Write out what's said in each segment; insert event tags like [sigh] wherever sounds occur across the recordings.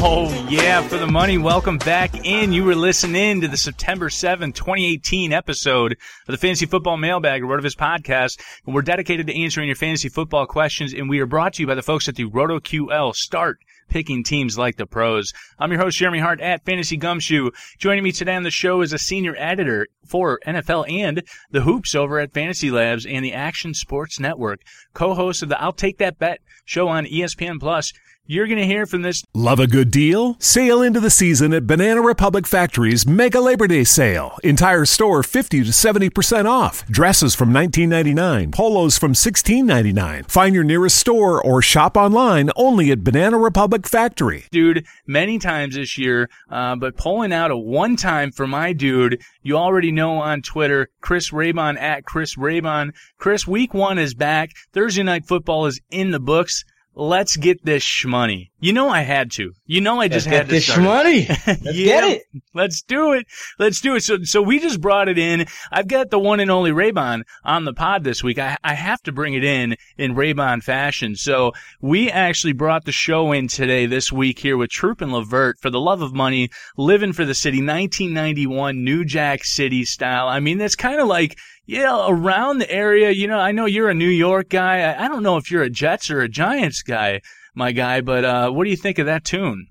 Oh, yeah, for the money. Welcome back in. You were listening to the September 7, 2018 episode of the Fantasy Football Mailbag, RotoViz podcast. And we're dedicated to answering your fantasy football questions. And we are brought to you by the folks at the RotoQL. Start picking teams like the pros. I'm your host, Jeremy Hart at Fantasy Gumshoe. Joining me today on the show is a senior editor for NFL and the Hoops over at Fantasy Labs and the Action Sports Network, co-host of the I'll Take That Bet show on ESPN Plus. You're going to hear from this. Love a good deal? Sail into the season at Banana Republic Factory's Mega Labor Day Sale. Entire store 50 to 70% off. Dresses from $19.99, polos from $16.99. Find your nearest store or shop online only at Banana Republic Factory. Dude, many times this year, uh, but pulling out a one time for my dude, you already know on Twitter, Chris Raybon at Chris Raybon. Chris, week one is back. Thursday night football is in the books let's get this shmoney. You know I had to. You know I just let's had get this start shmoney. [laughs] Let's yeah, get it. Let's do it. Let's do it. So, so we just brought it in. I've got the one and only Raybon on the pod this week. I, I have to bring it in in Raybon fashion. So we actually brought the show in today this week here with Troop and LeVert for the love of money, living for the city, 1991 New Jack City style. I mean, that's kind of like yeah, around the area, you know, I know you're a New York guy. I, don't know if you're a Jets or a Giants guy, my guy, but uh, what do you think of that tune?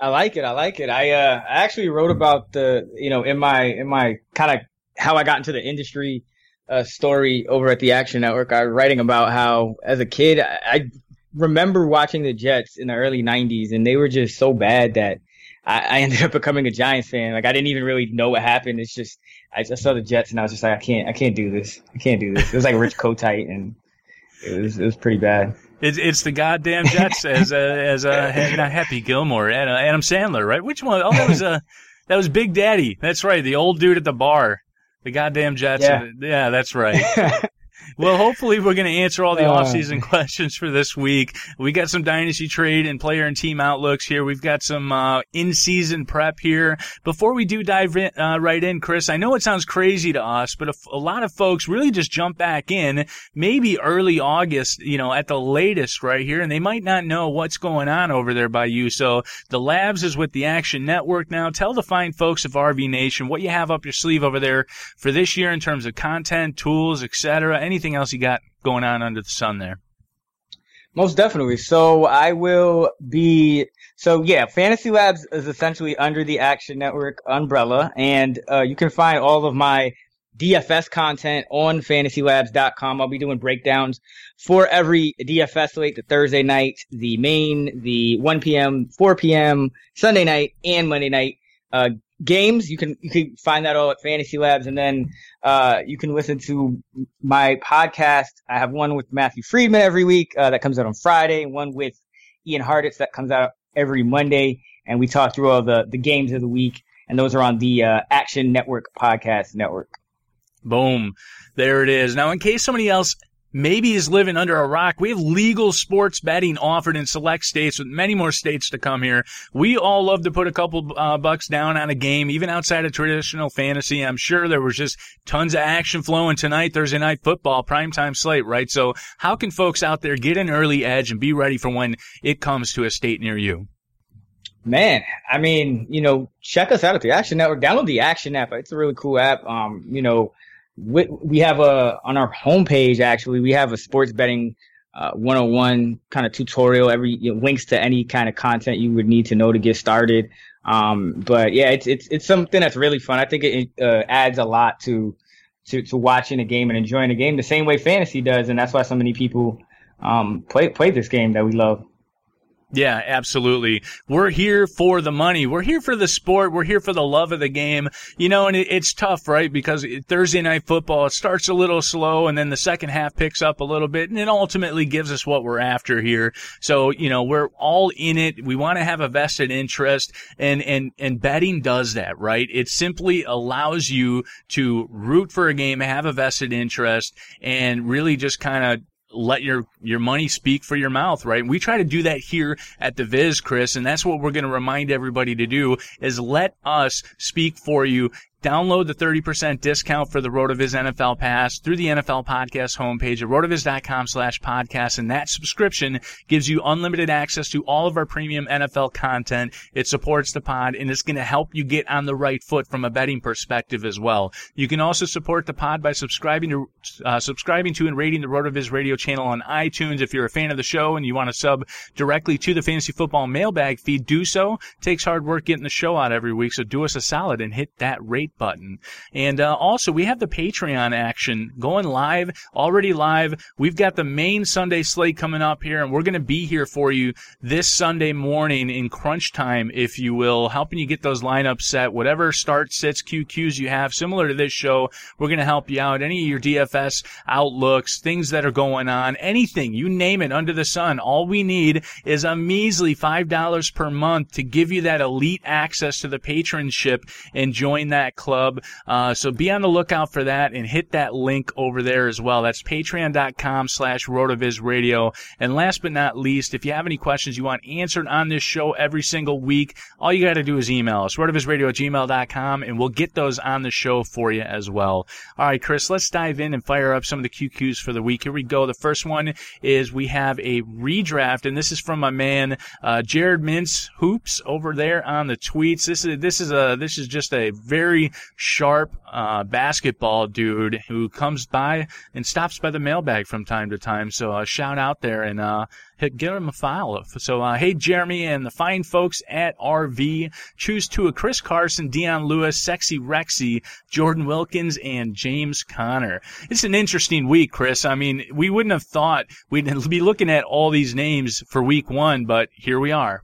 I like it. I like it. I uh, I actually wrote about the you know in my in my kind of how I got into the industry uh, story over at the Action Network. I was writing about how as a kid I, I remember watching the Jets in the early '90s, and they were just so bad that I, I [laughs] ended up becoming a Giants fan. Like I didn't even really know what happened. It's just I just saw the Jets and I was just like, I can't, I can't do this. I can't do this. It was like Rich Kotite and it was, it was pretty bad. It's it's the goddamn Jets as a, as a [laughs] not Happy Gilmore, Adam Sandler, right? Which one? Oh, that was a that was Big Daddy. That's right, the old dude at the bar. The goddamn Jets. Yeah, yeah that's right. [laughs] well, hopefully we're going to answer all the uh, off-season [laughs] questions for this week. We got some dynasty trade and player and team outlooks here. We've got some uh, in-season prep here. Before we do dive in, uh, right in, Chris, I know it sounds crazy to us, but a, a, lot of folks really just jump back in, maybe early August, you know, at the latest right here, and they might not know what's going on over there by you. So the labs is with the Action Network now. Tell the fine folks of RV Nation what you have up your sleeve over there for this year in terms of content, tools, etc. Anything anything else you got going on under the sun there? Most definitely. So I will be. So yeah, Fantasy Labs is essentially under the Action Network umbrella, and uh, you can find all of my DFS content on fantasylabs.com. I'll be doing breakdowns for every DFS slate, the Thursday night, the main, the 1 p.m., 4 p.m., Sunday night, and Monday night. Uh, games. You can you can find that all at Fantasy Labs, and then uh, you can listen to my podcast. I have one with Matthew Freedman every week uh, that comes out on Friday, one with Ian Hartitz that comes out every Monday, and we talk through all the the games of the week, and those are on the uh, Action Network podcast network. Boom, there it is. Now, in case somebody else maybe is living under a rock. We have legal sports betting offered in select states with many more states to come here. We all love to put a couple uh, bucks down on a game, even outside of traditional fantasy. I'm sure there was just tons of action flowing tonight, Thursday night football, primetime slate, right? So how can folks out there get an early edge and be ready for when it comes to a state near you? Man, I mean, you know, check us out at the Action Network. Download the Action app. It's a really cool app. Um, you know, we, we have a on our homepage actually we have a sports betting uh, 101 kind of tutorial. Every you know, links to any kind of content you would need to know to get started. Um, but yeah it's it's it's something that's really fun. I think it uh, adds a lot to to to watching a game and enjoying a game the same way fantasy does and that's why so many people um, play play this game that we love yeah, absolutely. We're here for the money. We're here for the sport. We're here for the love of the game. You know, and it, it's tough, right? Because Thursday night football, it starts a little slow and then the second half picks up a little bit and it ultimately gives us what we're after here. So, you know, we're all in it. We want to have a vested interest and, and, and betting does that, right? It simply allows you to root for a game, have a vested interest and really just kind of let your your money speak for your mouth, right? We try to do that here at the Viz, Chris, and that's what we're going to remind everybody to do is let us speak for you Download the 30% discount for the RotoViz NFL Pass through the NFL Podcast homepage at rotoviz.com slash podcast. And that subscription gives you unlimited access to all of our premium NFL content. It supports the pod and it's going to help you get on the right foot from a betting perspective as well. You can also support the pod by subscribing to, uh, subscribing to and rating the RotoViz radio channel on iTunes. If you're a fan of the show and you want to sub directly to the fantasy football mailbag feed, do so. It takes hard work getting the show out every week. So do us a solid and hit that rate button. And uh, also, we have the Patreon action going live, already live. We've got the main Sunday slate coming up here, and we're going to be here for you this Sunday morning in crunch time, if you will, helping you get those lineups set. Whatever start, sits, QQs you have, similar to this show, we're going to help you out. Any of your DFS outlooks, things that are going on, anything, you name it under the sun. All we need is a measly $5 per month to give you that elite access to the patronship and join that club. Uh, so be on the lookout for that and hit that link over there as well. That's patreon.com slash rotovizradio. And last but not least, if you have any questions you want answered on this show every single week, all you got to do is email us, rotovizradio at gmail.com, and we'll get those on the show for you as well. All right, Chris, let's dive in and fire up some of the QQs for the week. Here we go. The first one is we have a redraft, and this is from my man, uh, Jared Mintz Hoops over there on the tweets. This is, this is a, this is just a very sharp uh, basketball dude who comes by and stops by the mailbag from time to time. So uh, shout out there and uh, get him a file. So uh, hey Jeremy and the fine folks at RV choose two of Chris Carson, Dion Lewis, Sexy Rexy, Jordan Wilkins, and James Conner. It's an interesting week, Chris. I mean, we wouldn't have thought we'd [laughs] be looking at all these names for week one, but here we are.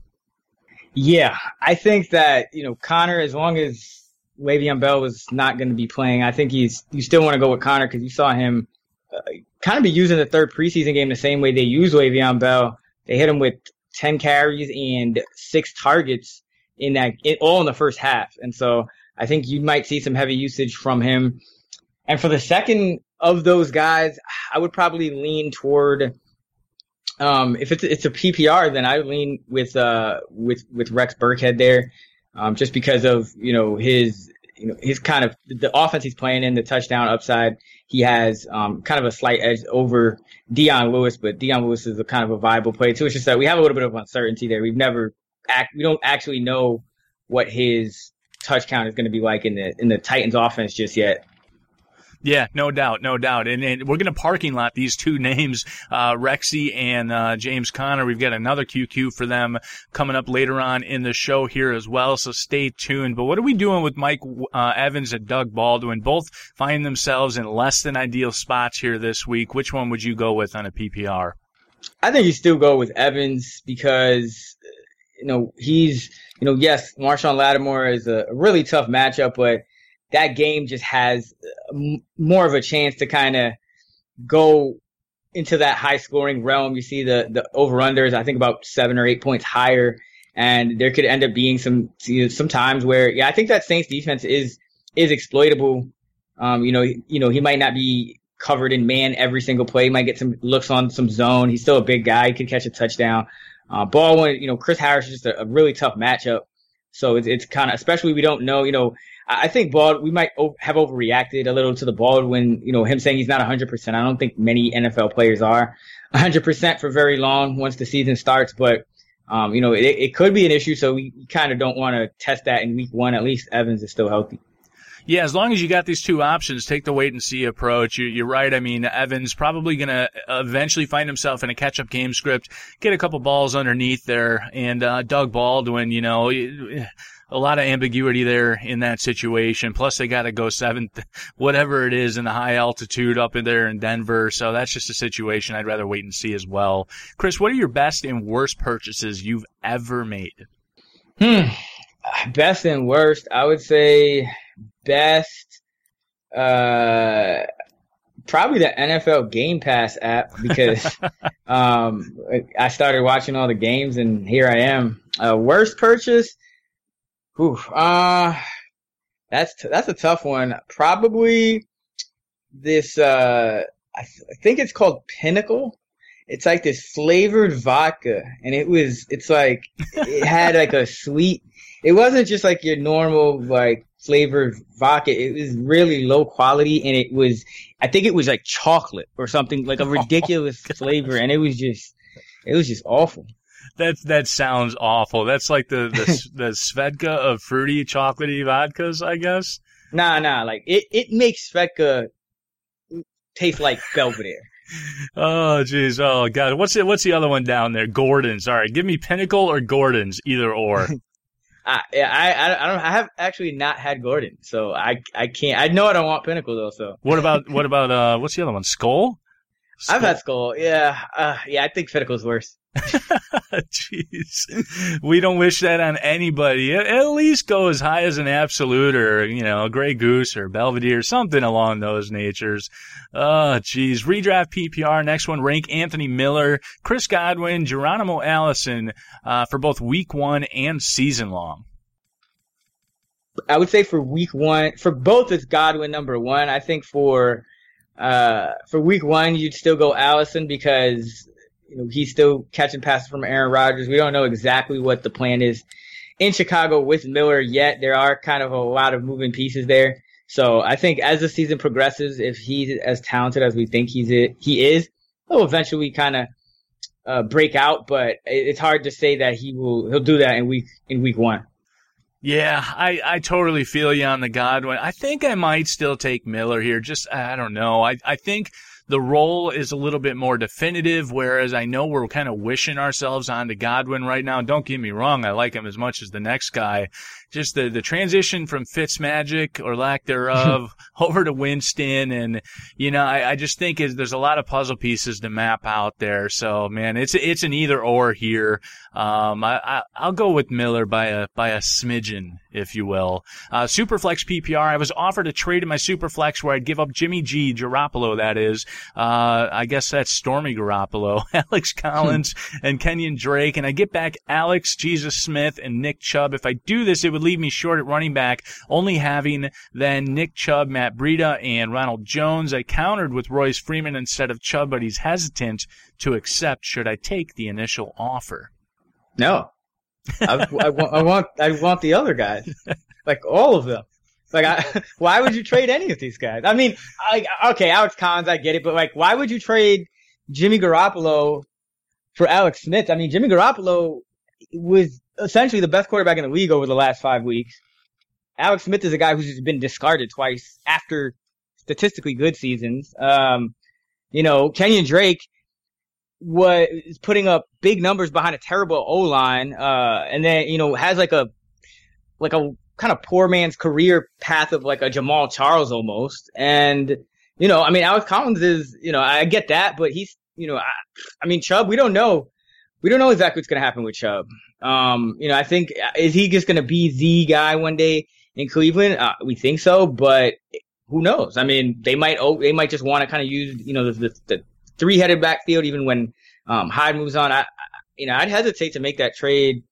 Yeah, I think that you know Conner, as long as Le'Veon Bell was not going to be playing. I think he's you still want to go with Conner because you saw him uh, kind of be using the third preseason game the same way they use Le'Veon Bell. They hit him with ten carries and six targets in that all in the first half, and so I think you might see some heavy usage from him. And for the second of those guys, I would probably lean toward. Um, if it's it's a PPR, then I lean with uh with with Rex Burkhead there um, just because of you know his you know his kind of the offense he's playing in, the touchdown upside. He has um, kind of a slight edge over Dion Lewis, but Dion Lewis is a kind of a viable play too. It's just that we have a little bit of uncertainty there. We've never act, we don't actually know what his touch count is going to be like in the in the Titans offense just yet. Yeah, no doubt, no doubt. And, and we're going to parking lot these two [laughs] names, uh, Rexy and uh, James Conner. We've got another QQ for them coming up later on in the show here as well. So stay tuned. But what are we doing with Mike uh, Evans and Doug Baldwin? Both find themselves in less than ideal spots here this week. Which one would you go with on a PPR? I think you still go with Evans because you know he's you know yes, Marshon Lattimore is a really tough matchup, but that game just has more of a chance to kind of go into that high scoring realm. You see the the over unders, I think about seven or eight points higher, and there could end up being some you know, some times where yeah, I think that Saints defense is is exploitable. Um, you know, you know he might not be covered in man every single play. He might get some looks on some zone. He's still a big guy. He could catch a touchdown. Uh, Baldwin, you know, Chris Harris is just a, a really tough matchup. So it's, it's kind of, especially we don't know, you know, I think Bald, we might have overreacted a little to the Baldwin, you know, him saying he's not 100%. I don't think many NFL players are 100% for very long once the season starts, but, um, you know, it, it could be an issue. So we kind of don't want to test that in week one. At least Evans is still healthy. Yeah, as long as you got these two options, take the wait and see approach. You, are right. I mean, Evans probably going to eventually find himself in a catch up game script, get a couple balls underneath there, and uh, Doug Baldwin, you know, a lot of ambiguity there in that situation. Plus, they got to go seventh, [laughs] whatever it is, in the high altitude up in there in Denver. So that's just a situation I'd rather wait and see as well. Chris, what are your best and worst purchases you've ever made? Hmm. Best and worst, I would say best uh probably the NFL Game Pass app because [laughs] um I started watching all the games and here I am. Uh worst purchase? Whew, uh that's t- that's a tough one. Probably this uh I, th- I think it's called Pinnacle. It's like this flavored vodka and it was it's like it had like a sweet it wasn't just like your normal like flavored vodka. It was really low quality, and it was I think it was like chocolate or something like a [laughs] ridiculous oh, flavor, and it was just it was just awful. That that sounds awful. That's like the the, [laughs] the Svedka of fruity chocolatey vodkas, I guess. Nah, nah. Like it, it makes Svedka taste like Belvedere. [laughs] Oh jeez, oh god, what's it? What's the other one down there? Gordon's. All right, give me Pinnacle or Gordon's, either or. I, I I don't I have actually not had Gordon, so I I can't. I know I don't want Pinnacle though. So what about what about uh what's the other one? Skol. Skol? I've had Skol. Yeah, uh, yeah. I think Pinnacle's worse. [laughs] Jeez, we don't wish that on anybody. At least go as high as an Absolut, or you know, a Grey Goose or Belvedere, something along those natures. Oh, jeez. Redraft PPR. Next one, rank Anthony Miller, Chris Godwin, Geronimo Allison uh, for both Week One and season long. I would say for Week One, for both, it's Godwin number one. I think for uh, for Week One, you'd still go Allison because you know, he's still catching passes from Aaron Rodgers. We don't know exactly what the plan is in Chicago with Miller yet. There are kind of a lot of moving pieces there. So I think as the season progresses, if he's as talented as we think he's it, he is, he'll eventually kind of uh, break out. But it's hard to say that he will. He'll do that in week in week one. Yeah, I, I totally feel you on the Godwin. I think I might still take Miller here. Just I don't know. I I think the role is a little bit more definitive, whereas I know we're kind of wishing ourselves onto Godwin right now. Don't get me wrong, I like him as much as the next guy. Just the, the transition from Fitzmagic or lack thereof [laughs] over to Winston. And, you know, I, I just think is, there's a lot of puzzle pieces to map out there. So, man, it's, it's an either or here. Um, I, I, will go with Miller by a, by a smidgen, if you will. Uh, Superflex PPR. I was offered a trade in my Superflex where I'd give up Jimmy G, Garoppolo, that is, uh, I guess that's Stormy Garoppolo, [laughs] Alex Collins, and Kenyan Drake. And I get back Alex, Jesus Smith, and Nick Chubb. If I do this, it would leave me short at running back, only having then Nick Chubb, Matt Breida, and Ronald Jones. I countered with Royce Freeman instead of Chubb, but he's hesitant to accept should I take the initial offer. No. I, I, I want I want the other guys, like all of them. Like, I, [laughs] why would you trade any of these guys? I mean, I, okay, Alex Collins, I get it, but like, why would you trade Jimmy Garoppolo for Alex Smith? I mean, Jimmy Garoppolo was essentially the best quarterback in the league over the last five weeks. Alex Smith is a guy who's been discarded twice after statistically good seasons. Um, you know, Kenyan Drake was putting up big numbers behind a terrible O line, uh, and then you know has like a like a kind of poor man's career path of like a Jamaal Charles almost. And, you know, I mean, Alex Collins is, you know, I get that, but he's, you know, I, I mean, Chubb, we don't know. We don't know exactly what's going to happen with Chubb. Um, you know, I think, is he just going to be the guy one day in Cleveland? Uh, we think so, but who knows? I mean, they might, oh, they might just want to kind of use, you know, the, the, the three headed backfield, even when, um, Hyde moves on. I, you know, I'd hesitate to make that trade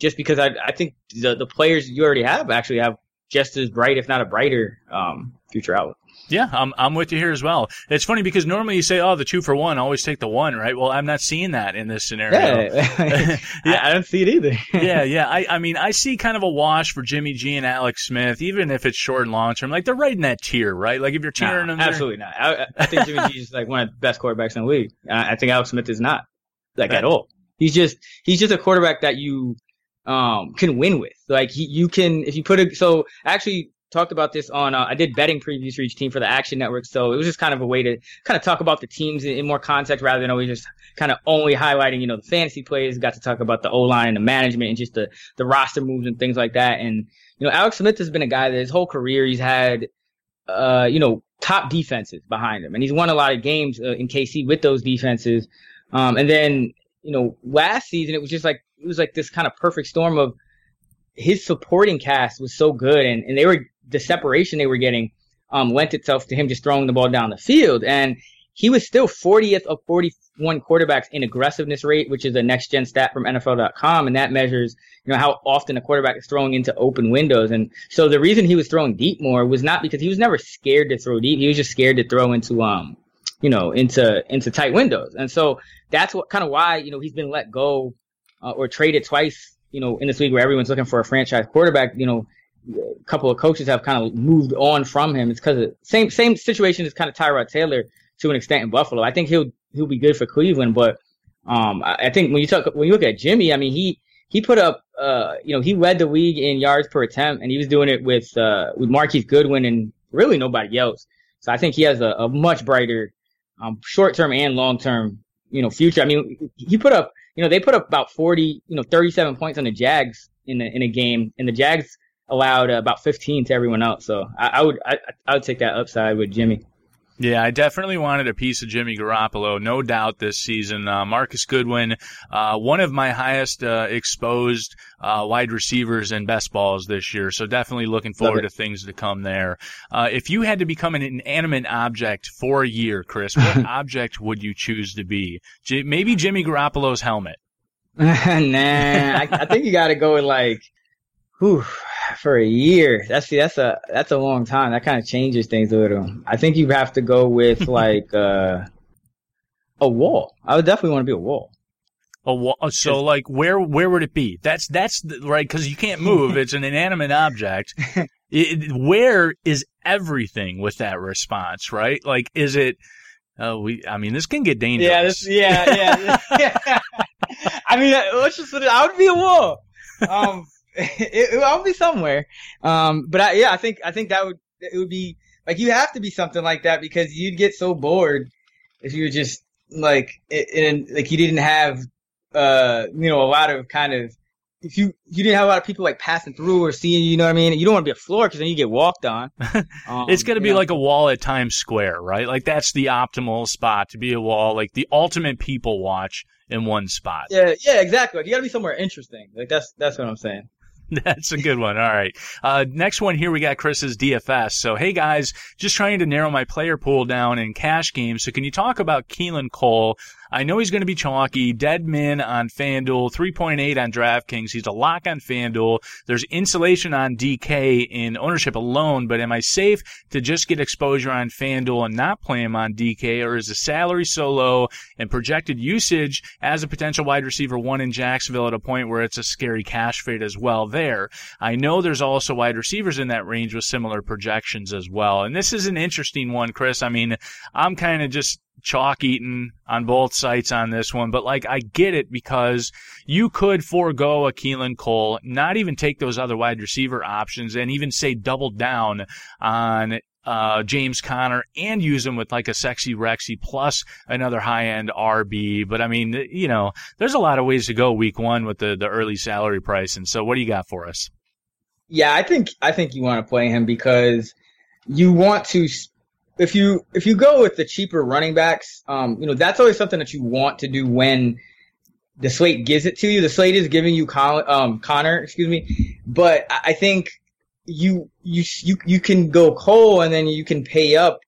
just because I I think the the players you already have actually have just as bright, if not a brighter, um, future outlook. Yeah, I'm I'm with you here as well. It's funny because normally you say, "Oh, the two for one, always take the one," right? Well, I'm not seeing that in this scenario. Yeah, [laughs] [laughs] yeah I don't see it either. [laughs] yeah, yeah. I I mean, I see kind of a wash for Jimmy G and Alex Smith, even if it's short and long term. Like they're right in that tier, right? Like if you're tiering nah, them, absolutely not. I, I think Jimmy G is like one of the best quarterbacks in the league. I, I think Alex Smith is not like at all. He's just he's just a quarterback that you um can win with. Like he, you can if you put a so actually talked about this on uh, I did betting previews for each team for the Action Network, so it was just kind of a way to kind of talk about the teams in, in more context rather than always just kind of only highlighting you know the fantasy plays. Got to talk about the O line and the management and just the the roster moves and things like that. And you know Alex Smith has been a guy that his whole career he's had uh you know top defenses behind him, and he's won a lot of games uh, in KC with those defenses. Um, and then you know last season it was just like it was like this kind of perfect storm of his supporting cast was so good and, and they were the separation they were getting um, lent itself to him just throwing the ball down the field. And he was still 40th of 41 quarterbacks in aggressiveness rate, which is a next gen stat from NFL.com. And that measures, you know, how often a quarterback is throwing into open windows. And so the reason he was throwing deep more was not because he was never scared to throw deep. He was just scared to throw into, um, you know, into, into tight windows. And so that's what kind of why, you know, he's been let go uh, or traded twice, you know, in this league where everyone's looking for a franchise quarterback, you know, a couple of coaches have kind of moved on from him. It's because same same situation as kind of Tyrod Taylor to an extent in Buffalo. I think he'll he'll be good for Cleveland, but um, I, I think when you talk when you look at Jimmy, I mean he he put up uh, you know he led the league in yards per attempt, and he was doing it with uh, with Marquise Goodwin and really nobody else. So I think he has a, a much brighter um, short term and long term you know future. I mean he put up you know they put up about forty you know thirty seven points on the Jags in a, in a game, and the Jags allowed uh, about 15 to everyone else. So I, I would I, I, would take that upside with Jimmy. Yeah, I definitely wanted a piece of Jimmy Garoppolo, no doubt this season. Uh, Marcus Goodwin, uh, one of my highest uh, exposed uh, wide receivers and best balls this year. So definitely looking forward to things to come there. Uh, if you had to become an inanimate object for a year, Chris, what [laughs] object would you choose to be? J- maybe Jimmy Garoppolo's helmet. [laughs] nah, I, I think you got to go with like, whew, for a year. That's see, that's a that's a long time. That kind of changes things a little. I think you have to go with [laughs] like uh, a wall. I would definitely want to be a wall. A wall. Uh, so like where where would it be? That's that's the, right because you can't move. [laughs] It's an inanimate object. [laughs] It, where is everything with that response? Right? Like is it? Oh, we. I mean, this can get dangerous. Yeah, this, yeah, yeah, yeah. I mean, let's just put it. I would be a wall. Um, it, it, I'll be somewhere. Um, but I, yeah, I think I think that would it would be like you have to be something like that because you'd get so bored if you were just like and like you didn't have uh you know a lot of kind of if you you didn't have a lot of people like passing through or seeing you, you know what I mean. You don't want to be a floor because then you get walked on. [laughs] Um, it's going to be know. like a wall at Times Square, right? Like that's the optimal spot to be a wall, like the ultimate people watch in one spot. Yeah, yeah, exactly. Like, you got to be somewhere interesting. Like that's that's what I'm saying. That's a good one. All right. Uh, next one here, we got Chris's DFS. So, hey guys, just trying to narrow my player pool down in cash games. So, can you talk about Keelan Cole? I know he's going to be chalky. Dead man on FanDuel, 3.8 on DraftKings. He's a lock on FanDuel. There's insulation on DK in ownership alone, but am I safe to just get exposure on FanDuel and not play him on DK, or is the salary so low and projected usage as a potential wide receiver one in Jacksonville at a point where it's a scary cash fade as well there? I know there's also wide receivers in that range with similar projections as well. And this is an interesting one, Chris. I mean, I'm kind of just chalk eaten on both sites on this one, but like I get it because you could forego a Keelan Cole, not even take those other wide receiver options, and even say double down on uh, James Conner and use him with like a sexy Rexy plus another high end RB. But I mean, you know, there's a lot of ways to go week one with the, the early salary price. And so what do you got for us? Yeah, I think, I think you want to play him because you want to if you if you go with the cheaper running backs, um, you know that's always something that you want to do when the slate gives it to you. The slate is giving you Con- um, Conner, excuse me, but I think you you you you can go Cole and then you can pay up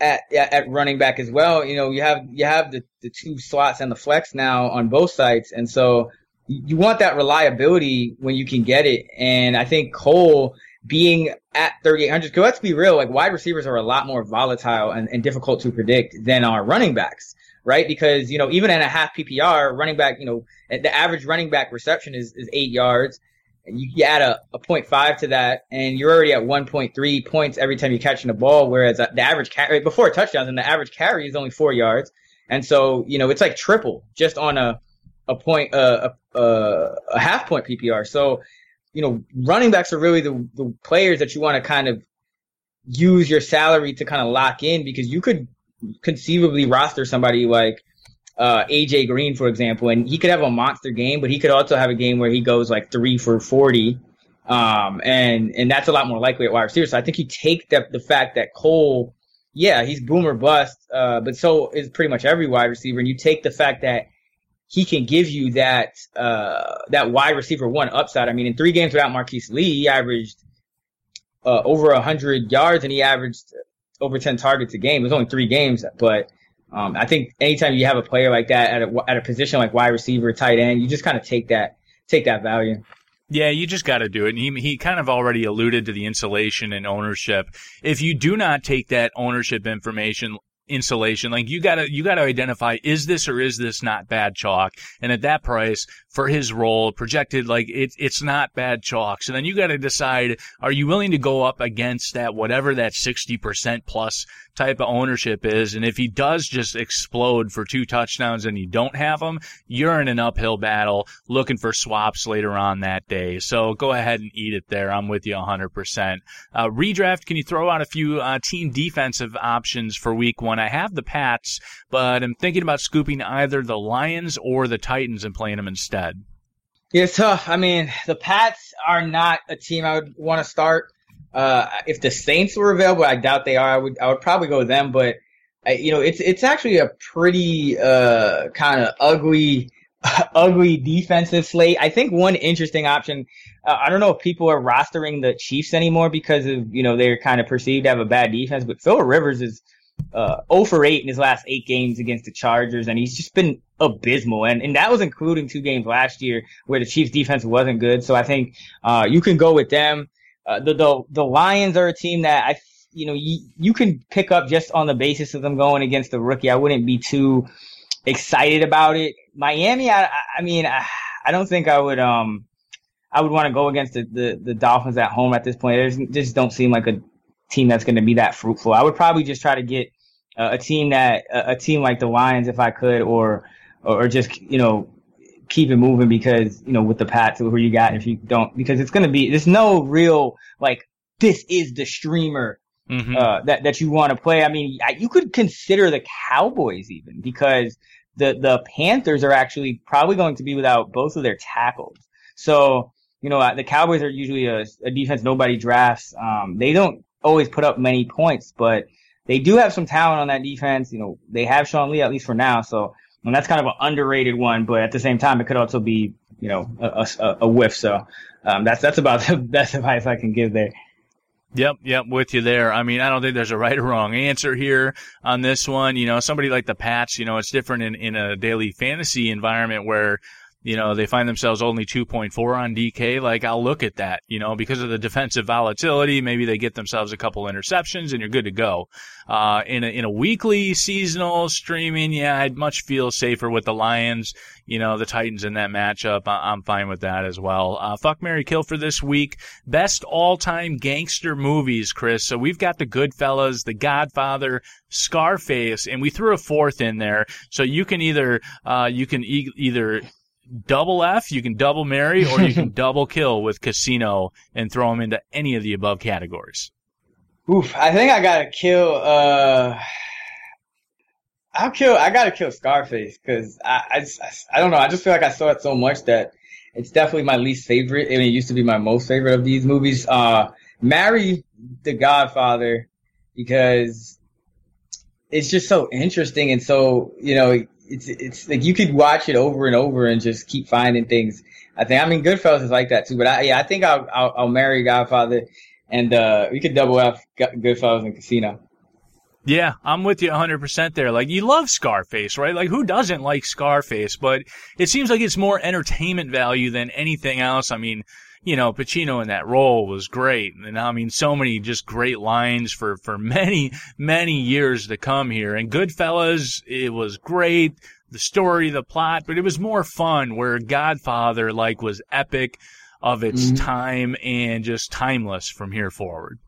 at at running back as well. You know you have you have the the two slots and the flex now on both sides, and so you want that reliability when you can get it. And I think Cole being at 3,800. Because let's be real, like wide receivers are a lot more volatile and, and difficult to predict than our running backs, right? Because, you know, even in a half PPR, running back, you know, the average running back reception is, is eight yards. And you add a, a 0.5 to that, and you're already at 1.3 points every time you're catching the ball. Whereas the average carry before touchdowns, and the average carry is only four yards. And so, you know, it's like triple just on a, a point, uh, a, a, a half point PPR. So, you know, running backs are really the, the players that you want to kind of use your salary to kind of lock in because you could conceivably roster somebody like uh, AJ Green, for example, and he could have a monster game, but he could also have a game where he goes like three for 40. Um, and, and that's a lot more likely at wide receiver. So I think you take the, the fact that Cole, yeah, he's boomer bust, uh, but so is pretty much every wide receiver. And you take the fact that he can give you that, uh, that wide receiver one upside. I mean, in three games without Marquise Lee, he averaged, uh, over hundred yards and he averaged over 10 targets a game. It was only three games, but, um, I think anytime you have a player like that at a, at a position like wide receiver, tight end, you just kind of take that take that value. Yeah, you just got to do it. And he, he kind of already alluded to the insulation and ownership. If you do not take that ownership information insulation. Like you gotta, you gotta identify, is this or is this not bad chalk? And at that price for his role projected, like it, it's not bad chalk. So then you gotta decide, are you willing to go up against that, whatever that 60% plus type of ownership is. And if he does just explode for two touchdowns and you don't have him, you're in an uphill battle looking for swaps later on that day. So go ahead and eat it there. I'm with you 100%. Uh, redraft, can you throw out a few uh, team defensive options for week one? I have the Pats, but I'm thinking about scooping either the Lions or the Titans and playing them instead. Yeah, it's tough. I mean, the Pats are not a team I would want to start. Uh, if the Saints were available, I doubt they are. I would I would probably go with them, but I, you know, it's it's actually a pretty uh, kind of ugly [laughs] ugly defensive slate. I think one interesting option. Uh, I don't know if people are rostering the Chiefs anymore because of you know they're kind of perceived to have a bad defense, but Phil Rivers is uh, 0 for 8 in his last eight games against the Chargers, and he's just been abysmal. And and that was including two games last year where the Chiefs defense wasn't good. So I think uh, you can go with them. Uh, the, the the Lions are a team that I you know you, you can pick up just on the basis of them going against the rookie. I wouldn't be too excited about it. Miami, I I mean I, I don't think I would um I would want to go against the, the, the Dolphins at home at this point. They just don't seem like a team that's going to be that fruitful. I would probably just try to get uh, a team that a, a team like the Lions if I could, or or just you know keep it moving because you know with the Pats who you got if you don't because it's gonna be there's no real like this is the streamer mm-hmm. uh, that that you want to play. I mean, you could consider the Cowboys even because the the Panthers are actually probably going to be without both of their tackles. So you know uh, the Cowboys are usually a, a defense nobody drafts. Um, they don't always put up many points, but they do have some talent on that defense. You know, they have Sean Lee at least for now. So and that's kind of an underrated one, but at the same time, it could also be, you know, a, a, a whiff. So um, that's that's about the [laughs] best advice I can give there. Yep, yep, with you there. I mean, I don't think there's a right or wrong answer here on this one. You know, somebody like the Pats, you know, it's different in, in a daily fantasy environment where you know, they find themselves only 2.4 on DK, like I'll look at that, you know, because of the defensive volatility. Maybe they get themselves a couple interceptions and you're good to go. Uh, in a, in a weekly seasonal streaming, yeah, I'd much feel safer with the Lions, you know, the Titans in that matchup. I- am fine with that as well. Uh, fuck Mary Kill for this week. Best all time gangster movies, Chris. So we've got the Goodfellas, the Godfather, Scarface, and we threw a fourth in there. So you can either, uh, you can e- either double F, you can double marry, or you can [laughs] double kill with Casino and throw them into any of the above categories. Oof, I think I gotta kill. uh I'll kill. I gotta kill Scarface because I, I, just, I don't know. I just feel like I saw it so much that it's definitely my least favorite. I mean, it used to be my most favorite of these movies. Uh, marry The Godfather because it's just so interesting and so you know it's it's like you could watch it over and over and just keep finding things. I think I mean Goodfellas is like that too, but I yeah I think I'll I'll, I'll marry Godfather and uh, we could double F Goodfellas and Casino. Yeah, I'm with you 100% there. Like, you love Scarface, right? Like, who doesn't like Scarface? But it seems like it's more entertainment value than anything else. I mean, you know, Pacino in that role was great. And I mean, so many just great lines for, for [laughs] many, many years to come here. And Goodfellas, it was great. The story, the plot, but it was more fun where Godfather, like, was epic of its mm-hmm. time and just timeless from here forward.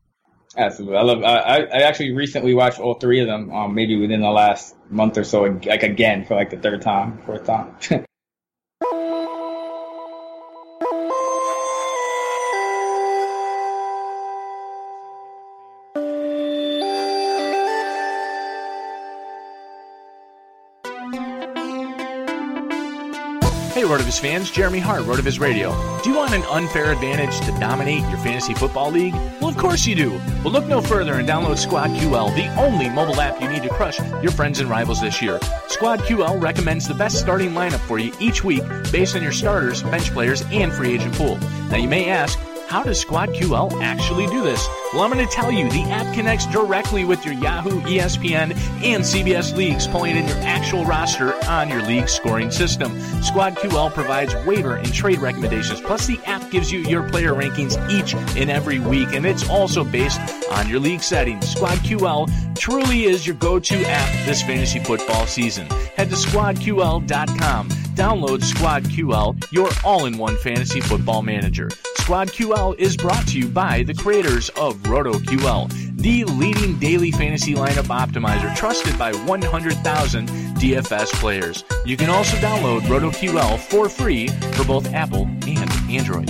Absolutely, I love. I, I actually recently watched all three of them. Um, maybe within the last month or so, like again for like the third time, fourth time. [laughs] Fans, Jeremy Hart, RotoViz Radio. Do you want an unfair advantage to dominate your fantasy football league? Well, of course you do. Well, look no further and download Squad QL, the only mobile app you need to crush your friends and rivals this year. Squad QL recommends the best starting lineup for you each week based on your starters, bench players, and free agent pool. Now, you may ask, how does Squad QL actually do this? Well, I'm going to tell you. The app connects directly with your Yahoo, ESPN, and CBS leagues, pulling in your actual roster on your league scoring system. Squad QL provides waiver and trade recommendations, plus the app gives you your player rankings each and every week, and it's also based on your league settings. Squad QL truly is your go-to app this fantasy football season. Head to squadql.com. Download Squad QL, your all-in-one fantasy football manager. Squad QL is brought to you by the creators of RotoQL, the leading daily fantasy lineup optimizer trusted by 100,000 DFS players. You can also download RotoQL for free for both Apple and Android.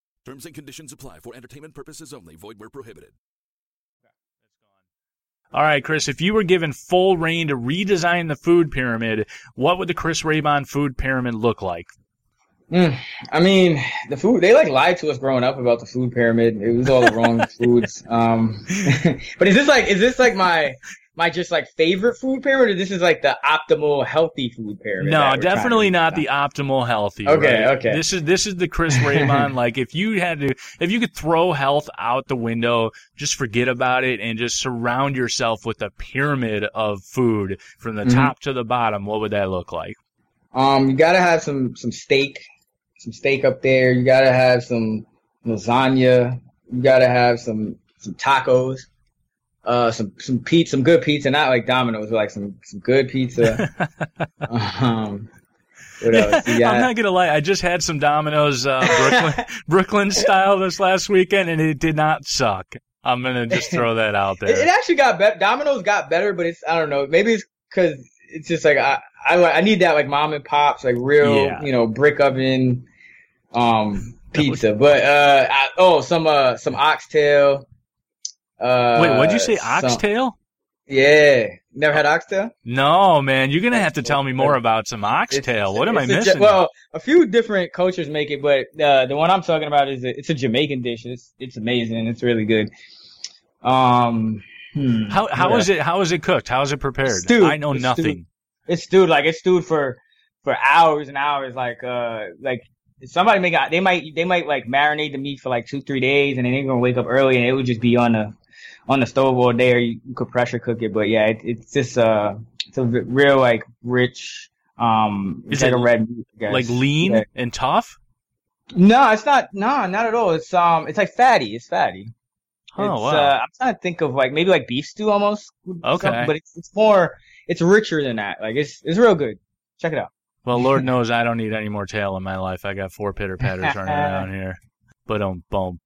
Terms and conditions apply for entertainment purposes only. Void where prohibited. All right, Chris, if you were given full reign to redesign the food pyramid, what would the Chris Raybon food pyramid look like? Mm, I mean, the food, they like lied to us growing up about the food pyramid. It was all the wrong [laughs] foods. Um, [laughs] but is this like, is this like my, my just like favorite food pyramid, or this is like the optimal healthy food pyramid? No, definitely not the optimal healthy. Okay, right? okay. This is this is the Chris [laughs] Raymond. like if you had to, if you could throw health out the window, just forget about it and just surround yourself with a pyramid of food from the mm-hmm. top to the bottom. What would that look like? Um, you gotta have some some steak, some steak up there. You gotta have some lasagna. You gotta have some some tacos uh, some some pizza, some good pizza, not like Domino's, but like some some good pizza. [laughs] um, what else? I'm not gonna lie, I just had some Domino's uh, Brooklyn [laughs] Brooklyn style this last weekend, and it did not suck. I'm gonna just throw that out [laughs] there. it, it actually got better. Domino's got better, but it's I don't know. Maybe it's because it's just like I, I I need that like mom and pops like real yeah. you know brick oven um [laughs] pizza. But uh I, oh some uh some oxtail uh, Wait, what'd you say? Oxtail? Some, yeah. Never had oxtail? No, man. You're gonna have to tell me more about some oxtail. It's, what am I missing? A, well, a few different cultures make it, but uh, the one I'm talking about is a, it's a Jamaican dish. It's it's amazing. It's really good. Um, hmm, how how yeah. is it? How is it cooked? How is it prepared? Stewed. I know it's nothing. Stewed. It's stewed like it's stewed for for hours and hours. Like uh like somebody make they might they might like marinate the meat for like two three days and then they're gonna wake up early and it would just be on the on the stove all day, or you could pressure cook it. But yeah, it, it's just uh, it's a real like rich. Um, Is like it a red meat, like lean yeah. and tough? No, it's not. No, not at all. It's um, it's like fatty. It's fatty. Oh it's, wow. Uh, I'm trying to think of like maybe like beef stew almost. Okay. But it's, it's more, it's richer than that. Like it's it's real good. Check it out. Well, Lord knows I don't need any more tail in my life. I got four pitter patters running [laughs] around here. But um, boom.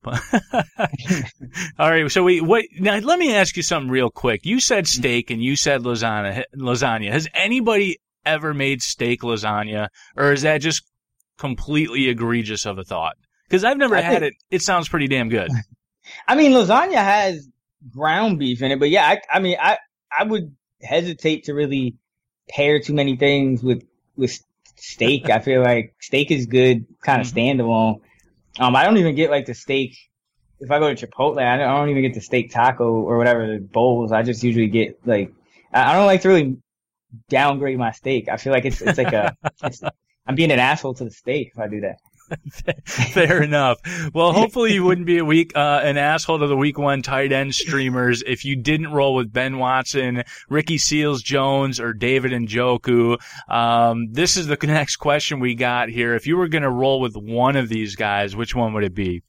All right. So we wait. Now let me ask you something real quick. You said steak and you said lasagna. Lasagna. Has anybody ever made steak lasagna, or is that just completely egregious of a thought? Because I've never I had think- it. It sounds pretty damn good. [laughs] I mean, lasagna has ground beef in it, but yeah, I, I mean, I, I would hesitate to really pair too many things with, with steak. I feel like steak is good, kind of standalone. Um, I don't even get like the steak. If I go to Chipotle, I don't, I don't even get the steak taco or whatever the bowls. I just usually get like, I I don't like to really downgrade my steak. I feel like it's, it's like a, it's, [laughs] I'm being an asshole to the steak if I do that. [laughs] Fair enough. Well, hopefully you wouldn't be a week uh, an asshole to the week one tight end streamers if you didn't roll with Ben Watson, Ricky Seals Jones, or David Njoku. Um, this is the [laughs] next question we got here. If you were going to roll with one of these guys, which one would it be?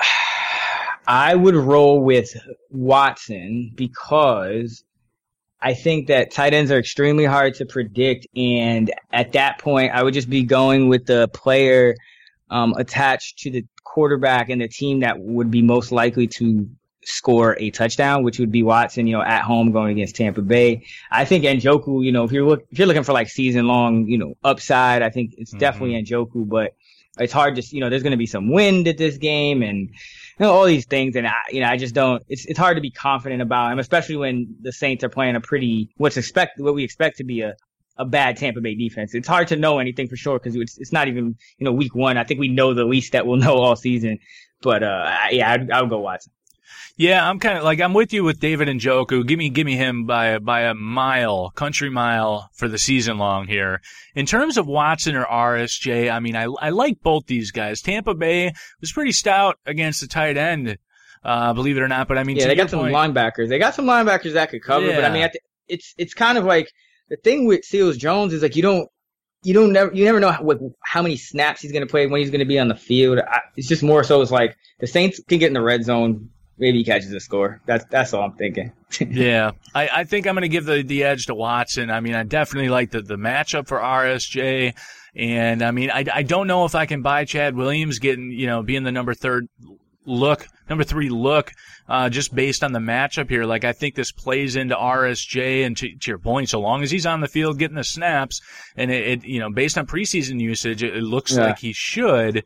[sighs] I would roll with Watson because I think that tight ends are extremely hard to predict. And at that point, I would just be going with the player um, attached to the quarterback and the team that would be most likely to score a touchdown, which would be Watson, you know, at home going against Tampa Bay. I think Njoku, you know, if you're look, if you're looking for like season long, you know, upside, I think it's definitely Njoku, but it's hard to, you know, there's going to be some wind at this game and, you know, all these things. And I, you know, I just don't, it's, it's hard to be confident about him, especially when the Saints are playing a pretty, what's expect, what we expect to be a, a bad Tampa Bay defense. It's hard to know anything for sure because it's, it's not even, you know, week one. I think we know the least that we'll [laughs] know all season. But, uh, I- yeah, I'd, I would go Watson. Yeah, I'm kind of like I'm with you with David Njoku. Give me, give me him by a, by a mile, country mile for the season long here. In terms of Watson or RSJ, I mean, I I like both these guys. Tampa Bay was pretty stout against the tight end, uh, believe it or not. But I mean, Yeah, to they your got some point- linebackers. They got some linebackers that could cover, but I mean, at the, it's it's kind of like the thing with Seals Jones is like you don't you don't never you never know how, how many snaps he's going to play when he's going to be on the field. I, it's just more so it's like the Saints can get in the red zone. Maybe he catches a score. That's that's all I'm thinking. [laughs] Yeah, I, I think I'm going to give the, the edge to Watson. I mean, I definitely like the, the matchup for RSJ. And I mean, I, I don't know if I can buy Chad Williams getting, you know, being the number third look, number three look, uh, just based on the matchup here. Like, I think this plays into RSJ and to, to your point, so long as he's on the field getting the snaps and it, it you know, based on preseason usage, it, it looks Yeah. like he should.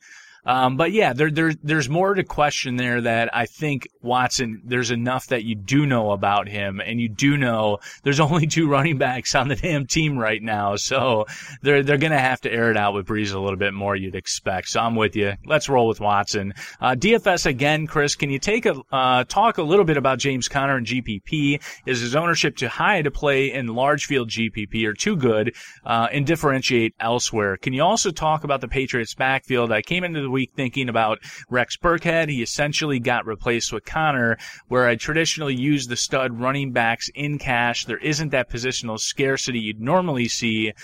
Um, but yeah, there, there, there's more to question there that I think Watson, there's enough that you do know about him and you do know there's [laughs] only two running backs on the damn team right now. So they're, they're going to have to air it out with Brees a little bit more, you'd expect. So I'm with you. Let's roll with Watson. Uh, DFS again, Chris, can you take a, uh, talk a little bit about James Conner and GPP? Is his ownership too high to play in large field GPP or too good, uh, and differentiate elsewhere? Can you also talk about the Patriots backfield? I came into the week thinking about Rex Burkhead. He essentially got replaced with Conner, where I traditionally use the stud running backs in cash. There isn't that positional scarcity you'd normally see.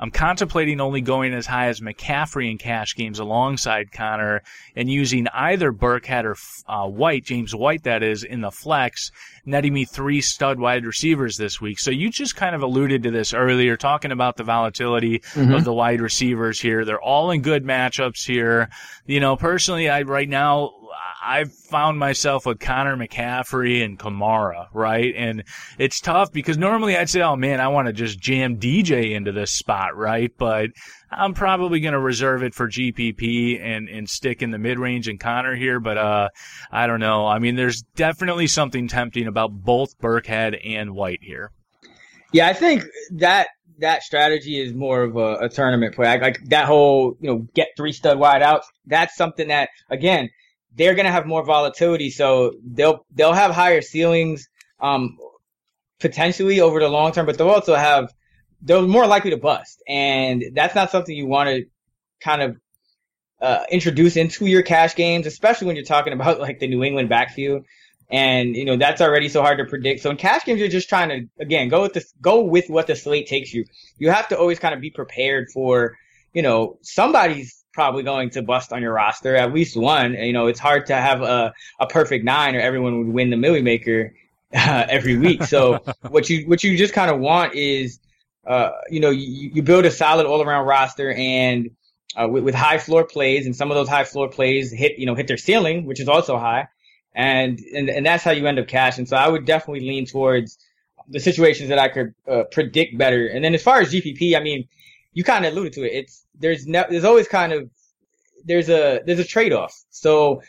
I'm contemplating only going as high as McCaffrey in cash games alongside Conner and using either Burkhead or uh, White, James White that is, in the flex, netting me three stud wide receivers this week. So you just kind of alluded to this earlier, talking about the volatility of the wide receivers here. They're all in good matchups here. You know, personally, I right now I've found myself with Conner McCaffrey and Kamara, right? And it's tough because normally I'd say, oh man, I want to just jam DJ into this spot, right? But I'm probably going to reserve it for GPP and, and stick in the mid range and Conner here. But, uh, I don't know. I mean, there's definitely something tempting about both Burkhead and White here. Yeah, I think that that strategy is more of a, a tournament play. Like, like that whole, you know, get three stud wide outs. That's something that again they're gonna have more volatility, so they'll they'll have higher ceilings, um, potentially over the long term, but they'll also have they're more likely to bust, and that's not something you want to kind of uh, introduce into your cash games, especially when you're talking about like the New England backfield. And you know that's already so hard to predict. So in cash games, you're just trying to again go with go with what the slate takes you. You have to always kind of be prepared for, you know, somebody's probably going to bust on your roster, at least one. You know, it's hard to have a, a perfect nine or everyone would win the Milly Maker uh, [laughs] every week. So [laughs] what you what you just kind of want is, uh, you know, you, you build a solid all around roster and uh, with, with high floor plays, and some of those high floor plays hit you know hit their ceiling, which is also high, and and and that's how you end up cashing. So I would definitely lean towards the situations that I could uh, predict better. And then as far as GPP, I mean, you kind of alluded to it. It's there's ne- there's always kind of there's a there's a trade off. So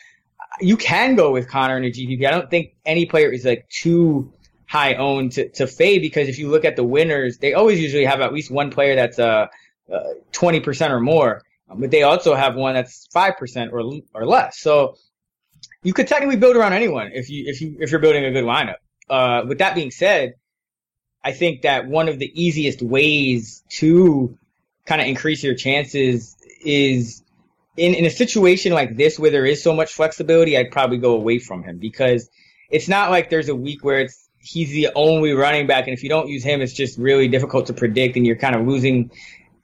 you can go with Conner in a GPP. I don't think any player is like too high owned to, to fade because if you look at the winners, they always usually have at least one player that's uh, uh 20% or more, but they also have one that's 5% or or less. So you could technically build around anyone if you if you if you're building a good lineup. Uh, with that being said, I think that one of the easiest ways to kind of increase your chances is in, in a situation like this where there is so much flexibility, I'd probably go away from him because it's not like there's a week where it's he's the only running back, and if you don't use him, it's just really difficult to predict, and you're kind of losing,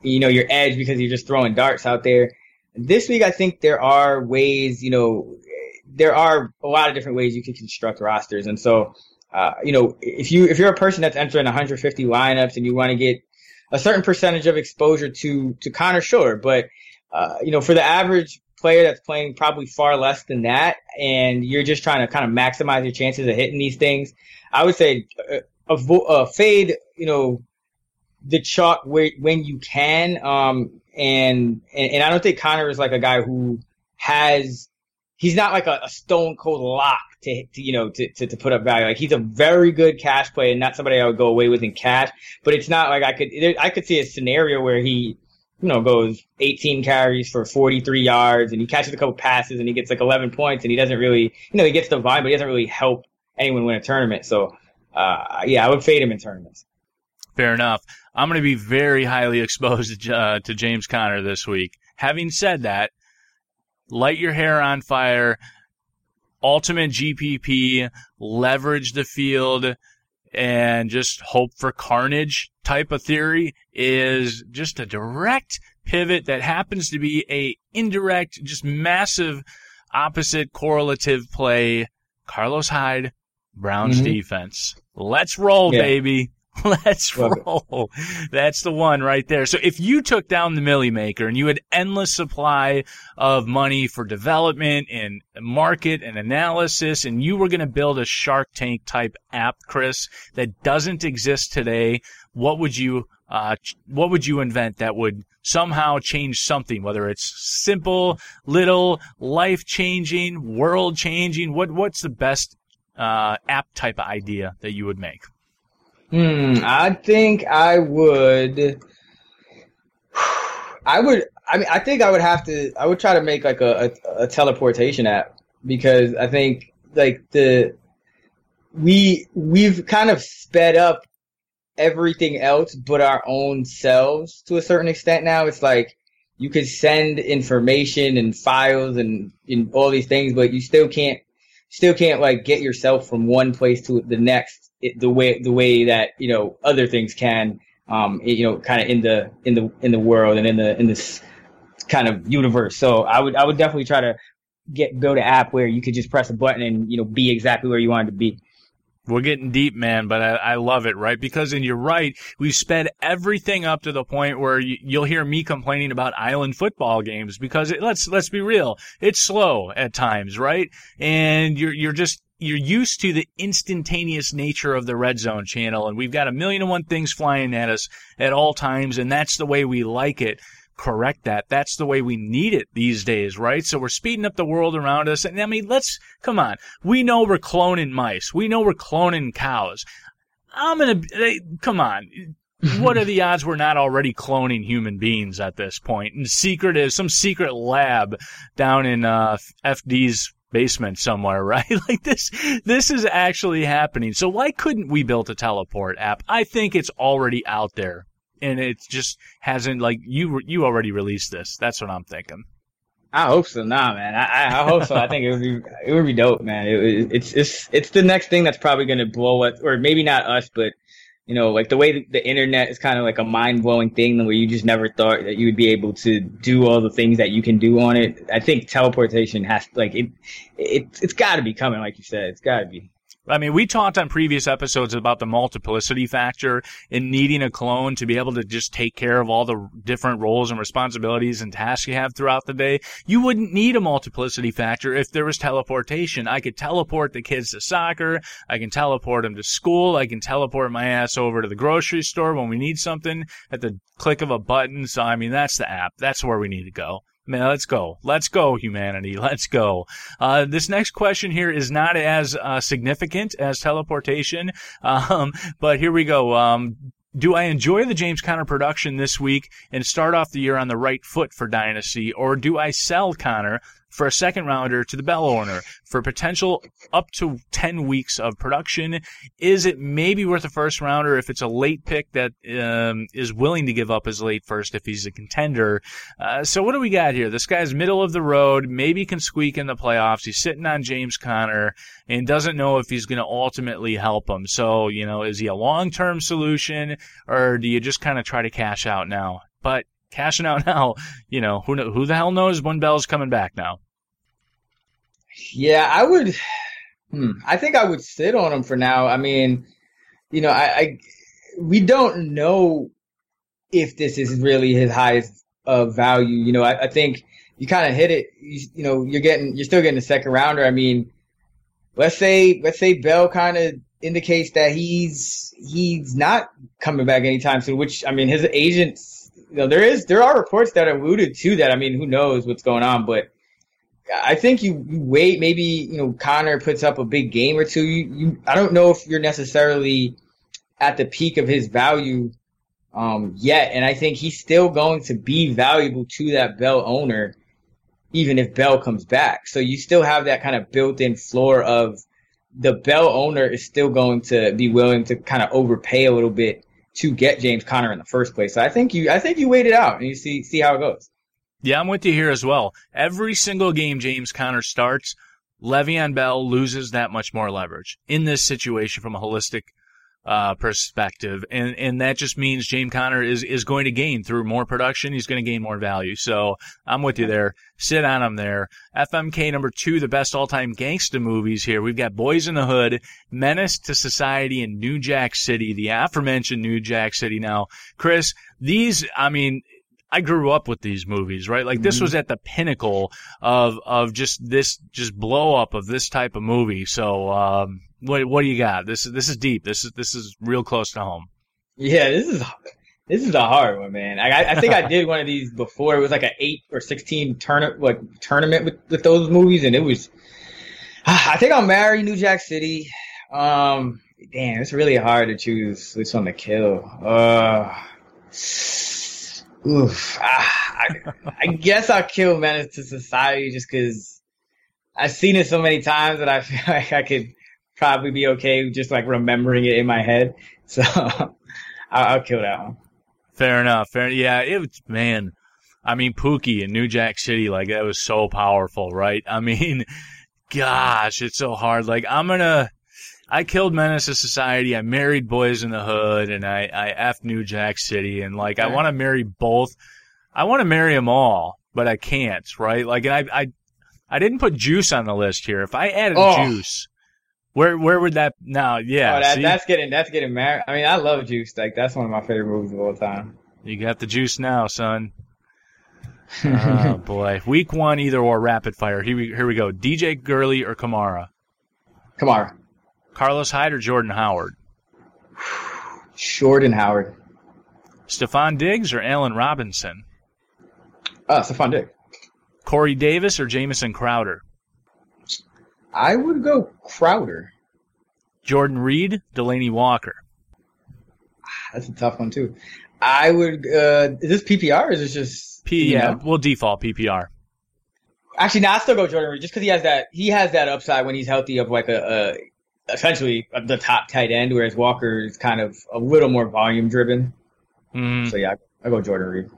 you know, your edge because you're just throwing darts out there. This week, I think there are ways, you know, there are a lot of different ways you can construct rosters, and so, uh, you know, if you if you're a person that's entering 150 lineups and you want to get a certain percentage of exposure to to Conner, sure, but uh, you know, for the average player that's playing probably far less than that, and you're just trying to kind of maximize your chances of hitting these things, I would say uh, avo- uh, fade, you know, the chalk where, when you can. Um, and, and, and I don't think Conner is like a guy who has, he's not like a, a stone cold lock to, to, you know, to, to, to put up value. Like he's a very good cash play and not somebody I would go away with in cash, but it's not like I could, I could see a scenario where he, you know, goes 18 carries for 43 yards and he catches a couple passes and he gets like 11 points and he doesn't really, you know, he gets the vibe, but he doesn't really help anyone win a tournament. So, uh, yeah, I would fade him in tournaments. Fair enough. I'm going to be very highly [laughs] exposed uh, to James Conner this week. Having said that, light your hair on fire, ultimate GPP, leverage the field, and just hope for carnage type of theory is just a direct pivot that happens to be a indirect, just massive opposite correlative play. Carlos Hyde, Browns mm-hmm. defense. Let's roll, yeah. baby. [laughs] Let's roll. That's the one right there. So if you took down the Milly Maker and you had endless supply of money for development and market and analysis, and you were going to build a Shark Tank type app, Chris, that doesn't exist today, what would you uh, what would you invent that would somehow change something? Whether it's simple, little, life changing, world changing. What what's the best uh, app type idea that you would make? Hmm, I think I would. [sighs] I would. I mean, I think I would have to. I would try to make like a, a, a teleportation app because I think like the we we've kind of sped up everything else but our own selves to a certain extent now. It's like you could send information and files and, and all these things, but you still can't still can't like get yourself from one place to the next the way the way that you know other things can um you know kind of in the in the in the world and in the in this kind of universe so i would i would definitely try to get build an app where you could just press a button and you know be exactly where you wanted to be we're getting deep, man, but I, I, love it, right? Because, and you're right, we've sped everything up to the point where you, will hear me complaining about island football games because it, let's, let's be real. It's slow at times, right? And you're, you're just, you're used to the instantaneous nature of the red zone channel and we've got a million and one things flying at us at all times and that's the way we like it correct that. That's the way we need it these days, right? So we're speeding up the world around us. And I mean, let's, come on. We know we're cloning mice. We know we're cloning cows. I'm gonna, come on. [laughs] what are the odds we're not already cloning human beings at this point? And secret is some secret lab down in, uh, FD's basement somewhere, [laughs] right? like this, this is actually happening. So why couldn't we build a teleport app? I think it's already out there and it just hasn't like you you already released this. That's what I'm thinking. I hope so. Nah, man. I, I hope so. I think it would be it would be dope, man. It, it's it's it's the next thing that's probably going to blow us, or maybe not us, but you know, like the way the internet is kind of like a mind blowing thing where you just never thought that you would be able to do all the things that you can do on it. I think teleportation has like it, it it's got to be coming, like you said. It's got to be. I mean, we talked on previous episodes about the multiplicity factor in needing a clone to be able to just take care of all the different roles and responsibilities and tasks you have throughout the day. You wouldn't need a multiplicity factor if there was teleportation. I could teleport the kids to soccer. I can teleport them to school. I can teleport my ass over to the grocery store when we need something at the click of a button. So, I mean, that's the app. That's where we need to go. Man, let's go. Let's go, humanity. [laughs] Let's go. Uh, this next question here is not as uh, significant as teleportation, [laughs] um, but here we go. Um, do I enjoy the James Conner production this week and start off the year on the right foot for Dynasty, or do I sell Conner for a second rounder to the Bell owner for potential up to 10 weeks of production? Is it maybe worth a first rounder if it's a late pick that um, is willing to give up his late first if he's a contender? Uh, so what do we got here? This guy's middle of the road, maybe can squeak in the playoffs. He's sitting on James Conner and doesn't know if he's going to ultimately help him. So, you know, is he a long-term solution or do you just kind of try to cash out now? But cashing out [laughs] now, you know, who who the hell knows when Bell's coming back now? Yeah, I would. Hmm, I think I would sit on him for now. I mean, you know, I, I we don't know if this is really his highest uh, value. You know, I, I think you kind of hit it. You, you, know, you're getting, you're still getting a second rounder. I mean, let's say, let's say Bell kind of indicates that he's he's not coming back anytime soon. Which I mean, his agents, you know, there is there are reports that alluded to that. I mean, who knows what's going on, but I think you, you wait. Maybe you know Conner puts up a big game or two. You, you I don't know if you're necessarily at the peak of his value um, yet, and I think he's still going to be valuable to that Bell owner, even if Bell comes back. So you still have that kind of built-in floor of the Bell owner is still going to be willing to kind of overpay a little bit to get James Conner in the first place. So I think you I think you wait it out and you see see how it goes. Yeah, I'm with you here as well. Every single game James Conner starts, Le'Veon Bell loses that much more leverage in this situation from a holistic uh, perspective, and and that just means James Conner is is going to gain through more production. He's going to gain more value. So I'm with you there. Sit on him there. FMK number two, the best all time gangsta movies here. We've got Boys in the Hood, Menace to Society, and New Jack City. The aforementioned New Jack City. Now, Chris, these, I mean, I grew up with these movies, right? Like this mm-hmm. was at the pinnacle of of just this just blow up of this type of movie. So um, what what do you got? This is this is deep. This is this is real close to home. Yeah, this is this is a hard one, man. I I think I [laughs] did one of these before. It was like an eight or sixteen tournament like tournament with with those movies, and it was. [sighs] I think I'll marry New Jack City. Um, damn, it's really hard to choose which one to kill. Uh. Oof. Ah, I, I, guess I'll kill Menace to Society just because I've seen it so many times that I feel [laughs] like I could probably be okay just like remembering it in my head. [laughs] So I'll, I'll, kill that one. Fair enough. Fair. Yeah. It was man. I mean, Pookie in New Jack City, like that was so powerful, right? I mean, [laughs] gosh, it's so hard. Like I'm gonna. I killed Menace to Society. I married Boys in the Hood, and I I f New Jack City, and like I want to marry both. I want to marry them all, but I can't, right? Like, and I I I didn't put Juice on the list here. If I added oh. Juice, where where would that now? Yeah, oh, that, that's getting that's getting married. I mean, I love Juice. Like that's one of my favorite movies of all time. You got the juice now, son. [laughs] oh boy, week one, either or rapid fire. Here we here we go. DJ Gurley or Kamara. Kamara. Carlos Hyde or Jordan Howard? Jordan Howard. Stefon Diggs or Allen Robinson? Uh, Stefon Diggs. Corey Davis or Jamison Crowder? I would go Crowder. Jordan Reed, Delanie Walker. That's a tough one too. I would. Uh, is this PPR or is this just? P. Yeah, know? we'll default PPR. Actually, now I still go Jordan Reed just because he has that. He has that upside when he's healthy of like a, a essentially the top tight end, whereas Walker is kind of a little more volume driven. Mm. So yeah, I go Jordan Reed.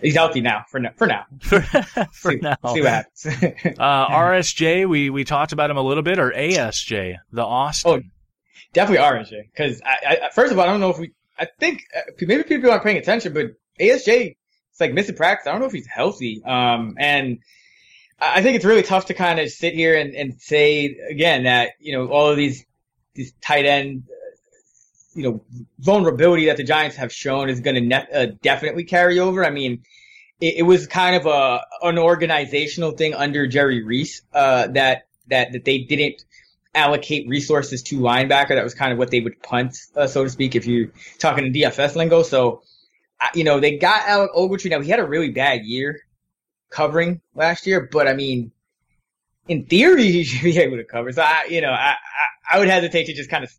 He's healthy now. For now, for now. [laughs] for [laughs] see, now. See what happens. [laughs] uh, RSJ, we we talked about him a little bit, or ASJ, the Austin. definitely RSJ. Because I, I, first of all, I don't know if we. I think uh, maybe people aren't paying attention, but ASJ it's like missing practice. I don't know if he's healthy. Um, and I think it's really tough to kind of sit here and, and say again that you know all of these these tight end you know vulnerability that the Giants have shown is going to ne- uh, definitely carry over. I mean, it, it, was kind of a an organizational thing under Jerry Reese uh, that that that they didn't allocate resources to linebacker. That was kind of what they would punt, uh, so to speak, if you're talking in DFS lingo. So, you know, they got Alec Ogletree. Now he had a really bad year covering last year, but I mean, in theory, [laughs] he should be able to cover. So I, you know, I, I, I would hesitate to just kind of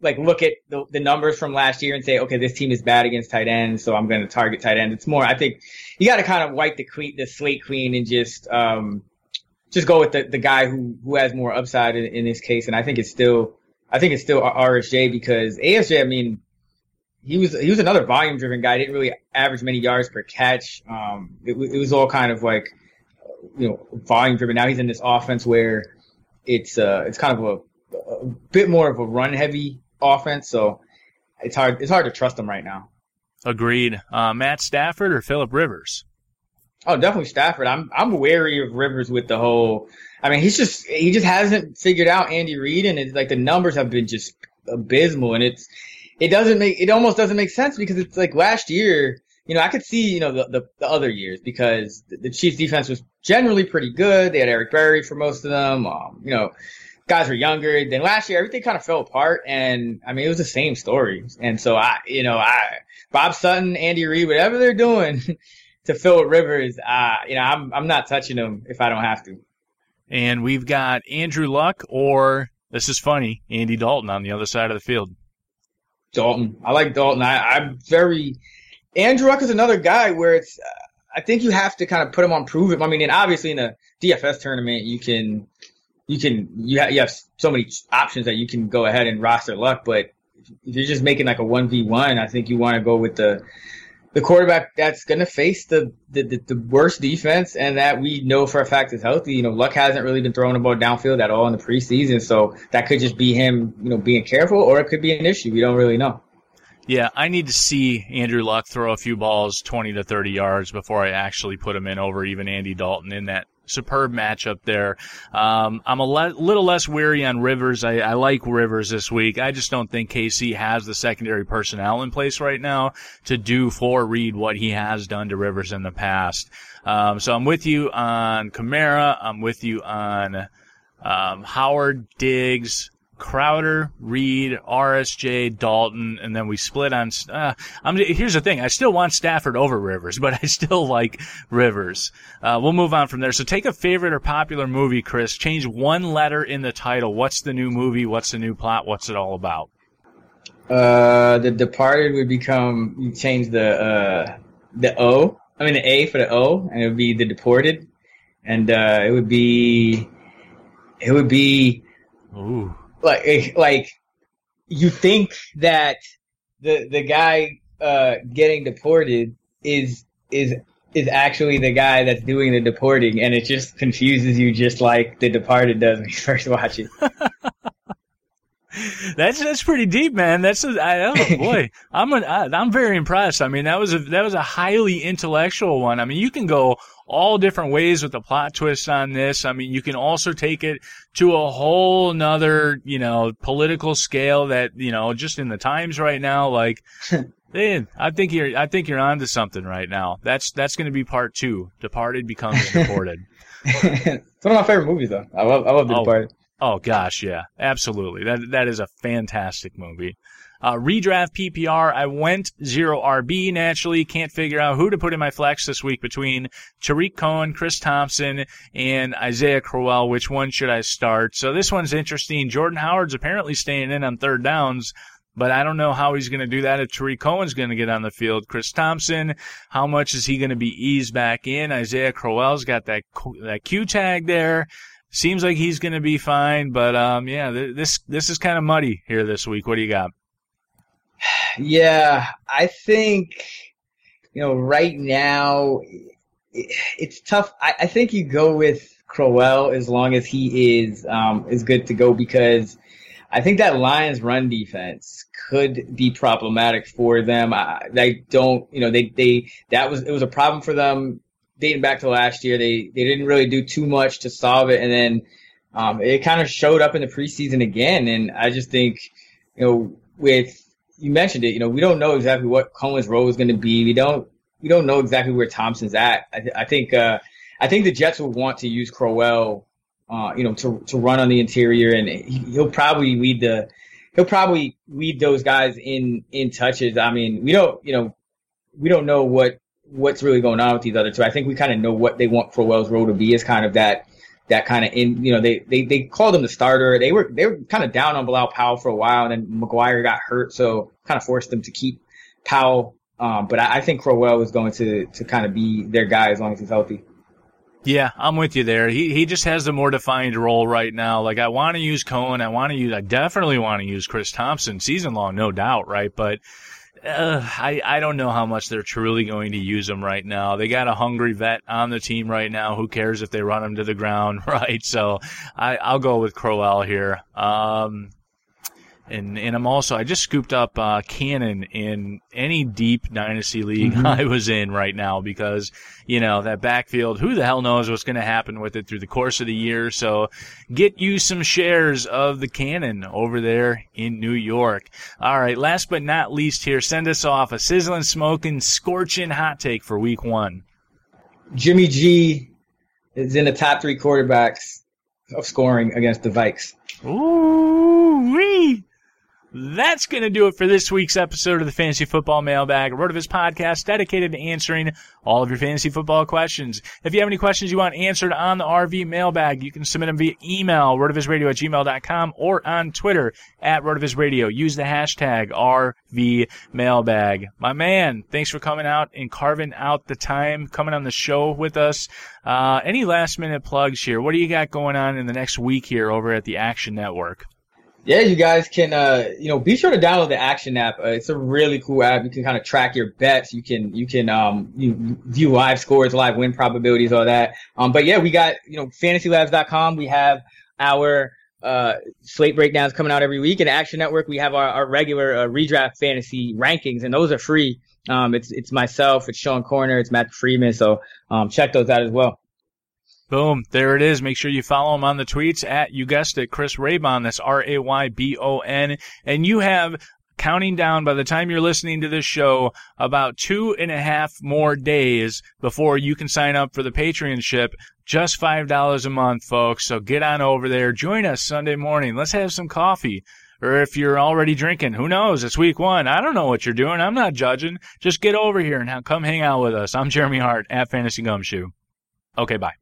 like look at the, the numbers from last year and say, okay, this team is bad against tight ends, so I'm going to target tight ends. It's more, I think you got to kind of wipe the queen, the slate clean and just, um, just go with the, the guy who, who has more upside in, in this case. And I think it's still, I think it's still RSJ because ASJ, I mean, he was, he was another volume driven guy. Didn't really average many yards per catch. Um, it, it was all kind of like, you know, volume driven. Now he's in this offense where it's, uh, it's kind of a, a bit more of a run heavy offense. So it's hard, it's hard to trust him right now. Agreed. Uh, Matt Stafford or Philip Rivers? Oh, definitely Stafford. I'm I'm wary of Rivers with the whole. I mean, he's just he just hasn't figured out Andy Reid, and it's like the numbers have been just abysmal, and it's it doesn't make it almost doesn't make sense because it's like last year. You know, I could see you know the the, the other years because the, the Chiefs defense was generally pretty good. They had Eric Berry for most of them. Um, you know, guys were younger. Then last year, everything kind of fell apart, and I mean, it was the same story. And so I, you know, I Bob Sutton, Andy Reid, whatever they're doing. [laughs] to Phil Rivers, uh, you know, I'm I'm not touching him if I don't have to. And we've got Andrew Luck or this is funny, Andy Dalton on the other side of the field. Dalton, I like Dalton. I, I'm very Andrew Luck is another guy where it's. I think you have to kind of put him on prove it. I mean, and obviously in a DFS tournament, you can, you can, you, you have so many options that you can go ahead and roster Luck. But if you're just making like a one v one, I think you want to go with the the quarterback that's going to face the, the, the, the, worst defense and that we know for a fact is healthy. You know, Luck hasn't really been throwing the ball downfield at all in the preseason. So that could just be him, you know, being careful or it could be an issue. We don't really know. Yeah, I need to see Andrew Luck throw a few balls 20 to 30 yards before I actually put him in over even Andy Dalton in that superb matchup there. Um, I'm a le- little less weary on Rivers. I, I, like Rivers this week. I just don't think KC has the secondary personnel in place right now to do for Reid what he has done to Rivers in the past. Um, so I'm with you on Kamara. I'm with you on um, Howard Diggs. Crowder, Reed, RSJ, Dalton, and then we split on. Uh, I'm, here's the thing: I still want Stafford over Rivers, [laughs] but I still like Rivers. Uh, we'll move on from there. So take a favorite or popular movie, Chris. Change one letter in the title. What's the new movie? What's the new plot? What's it all about? Uh, The Departed would become. You change the uh, the O. I mean the A for the O, and it would be The Deported, and uh, it would be. It would be. Ooh like like you think that the the guy uh, getting deported is is is actually the guy that's doing the deporting, and it just confuses you, just like The Departed does when you [laughs] first watch it. [laughs] that's that's pretty deep, man. That's a, I, oh [laughs] boy, I'm a, I, I'm very impressed. I mean, that was a that was a highly intellectual one. I mean, you can go all different ways with the plot twist on this. I mean, you can also take it to a whole nother, you know, political scale that, you know, just in the times right now, like, [laughs] man, I think you're, I think you're onto something right now. That's, that's going to be part two. Departed becomes deported. [laughs] it's one of my favorite movies though. I love, I love The oh, Departed. Oh gosh, yeah, absolutely. That, that is a fantastic movie. Uh, redraft PPR, I went zero RB naturally. Can't figure out who to put in my flex this week between Tarik Cohen, Chris Thompson, and Isaiah Crowell. Which one should I start? So this one's interesting. Jordan Howard's apparently staying in on third downs. But I don't know how he's going to do that if Tarik Cohen's going to get on the field. Chris Thompson, how much is he going to be eased back in? Isaiah Crowell's got that that Q tag there. Seems like he's going to be fine, but um, yeah, this this is kind of muddy here this week. What do you got? Yeah, I think you know right now it's tough. I, I think you go with Crowell as long as he is um, is good to go because I think that Lions run defense could be problematic for them. I, they don't, you know, they, they, that was, it was a problem for them dating back to last year. They, they didn't really do too much to solve it. And then, um, it kind of showed up in the preseason again. And I just think, you know, with, you mentioned it, you know, we don't know exactly what Cohen's role is going to be. We don't, we don't know exactly where Thompson's at. I, I think, uh, I think the Jets will want to use Crowell uh, you know, to to run on the interior, and he'll probably lead the he'll probably lead those guys in in touches. I mean, we don't, you know, we don't know what what's really going on with these other two. I think we kind of know what they want Crowell's role to be is kind of that that kind of in you know they they they called him the starter. They were they were kind of down on Bilal Powell for a while, and then McGuire got hurt, so kind of forced them to keep Powell. Um, but I, I think Crowell is going to to kind of be their guy as long as he's healthy. Yeah, I'm with you there. He he just has the more defined role right now. Like I want to use Cohen, I want to use, I definitely want to use Chris Thompson season long, no doubt, right? But uh, I I don't know how much they're truly going to use him right now. They got a hungry vet on the team right now. Who cares if they run him to the ground, [laughs] right? So I I'll go with Crowell here. Um, and and I'm also I just scooped up uh, Cannon in any deep dynasty league mm-hmm. I was in right now because you know that backfield. Who the hell knows what's going to happen with it through the course of the year? So get you some shares of the Cannon over there in New York. All right, last but not least here, send us off a sizzling, smoking, scorching hot take for Week One. Jimmy G is in the top three quarterbacks of scoring against the Vikes. Ooh wee! That's going to do it for this week's episode of the Fantasy Football Mailbag, a RotoViz podcast dedicated to answering all of your fantasy football questions. If you have any questions you want answered on the RV Mailbag, you can submit them via email, rotovizradio at gmail.com, or on Twitter at rotovizradio. Use the hashtag RV Mailbag. My man, thanks for coming out and carving out the time, coming on the show with us. Uh, any last minute plugs here? What do you got going on in the next week here over at the Action Network? Yeah, you guys can, uh, you know, be sure to download the Action app. Uh, it's a really cool app. You can kind of track your bets. You can, you can, um, you view live scores, live win probabilities, all that. Um, but yeah, we got, you know, fantasylabs.com. We have our, uh, slate breakdowns coming out every week. And Action Network, we have our, our regular, uh, redraft fantasy rankings and those are free. Um, it's, it's myself, it's Sean Koerner, it's Matt Freedman. So, um, check those out as well. Boom. There it is. Make sure you follow him on the tweets at, you guessed it, Chris Raybon. That's R-A-Y-B-O-N. And you have counting down by the time you're listening to this show about two and a half more days before you can sign up for the Patreon ship. Just $5 a month, folks. So get on over there. Join us Sunday morning. Let's have some coffee. Or if you're already drinking, who knows? It's week one. I don't know what you're doing. I'm not judging. Just get over here and come hang out with us. I'm Jeremy Hart at Fantasy Gumshoe. Okay, bye.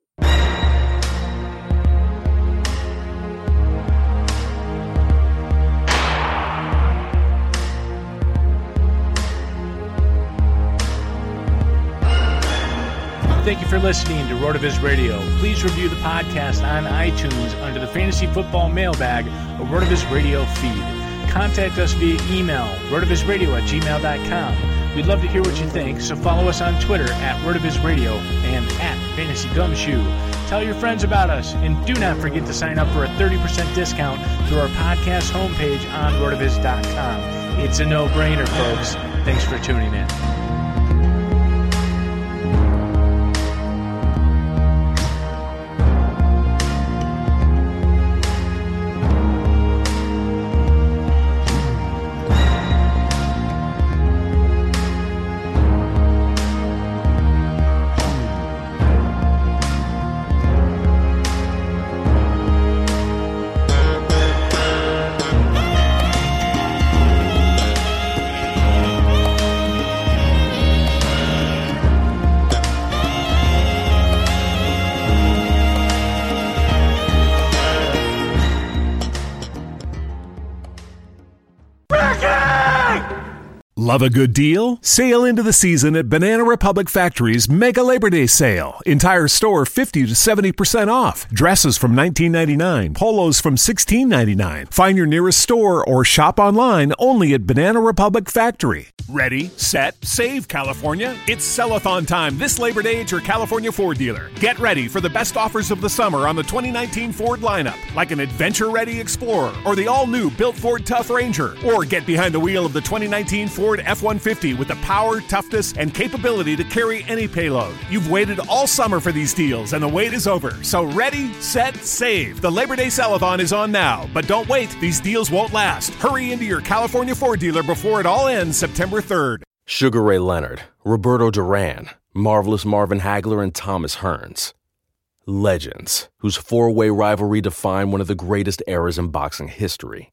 Thank you for listening to RotoViz Radio. Please review the podcast on iTunes under the Fantasy Football Mailbag or RotoViz Radio feed. Contact us via email, rotovizradio at gmail.com. We'd love to hear what you think, so follow us on Twitter at RotoViz Radio and at Fantasy Gumshoe. Tell your friends about us, and do not forget to sign up for a 30% discount through our podcast homepage on rotoviz.com. It's a no-brainer, folks. Thanks for tuning in. Love a good deal? Sail into the season at Banana Republic Factory's Mega Labor Day sale. Entire store 50 to 70% off. Dresses from $19.99, polos from $16.99. Find your nearest store or shop online only at Banana Republic Factory. Ready, set, save, California. It's sellathon time this Labor Day at your California Ford dealer. Get ready for the best offers of the summer on the 2019 Ford lineup, like an adventure ready Explorer or the all new built Ford Tough Ranger, or get behind the wheel of the 2019 Ford F 150 with the power, toughness, and capability to carry any payload. You've waited all summer for these deals, and the wait is over. So ready, set, save. The Labor Day Sellathon is on now, but don't wait, these deals won't last. Hurry into your California Ford dealer before it all ends September 3rd. Sugar Ray Leonard, Roberto Duran, Marvelous Marvin Hagler, and Thomas Hearns. Legends, whose four way rivalry defined one of the greatest eras in boxing history.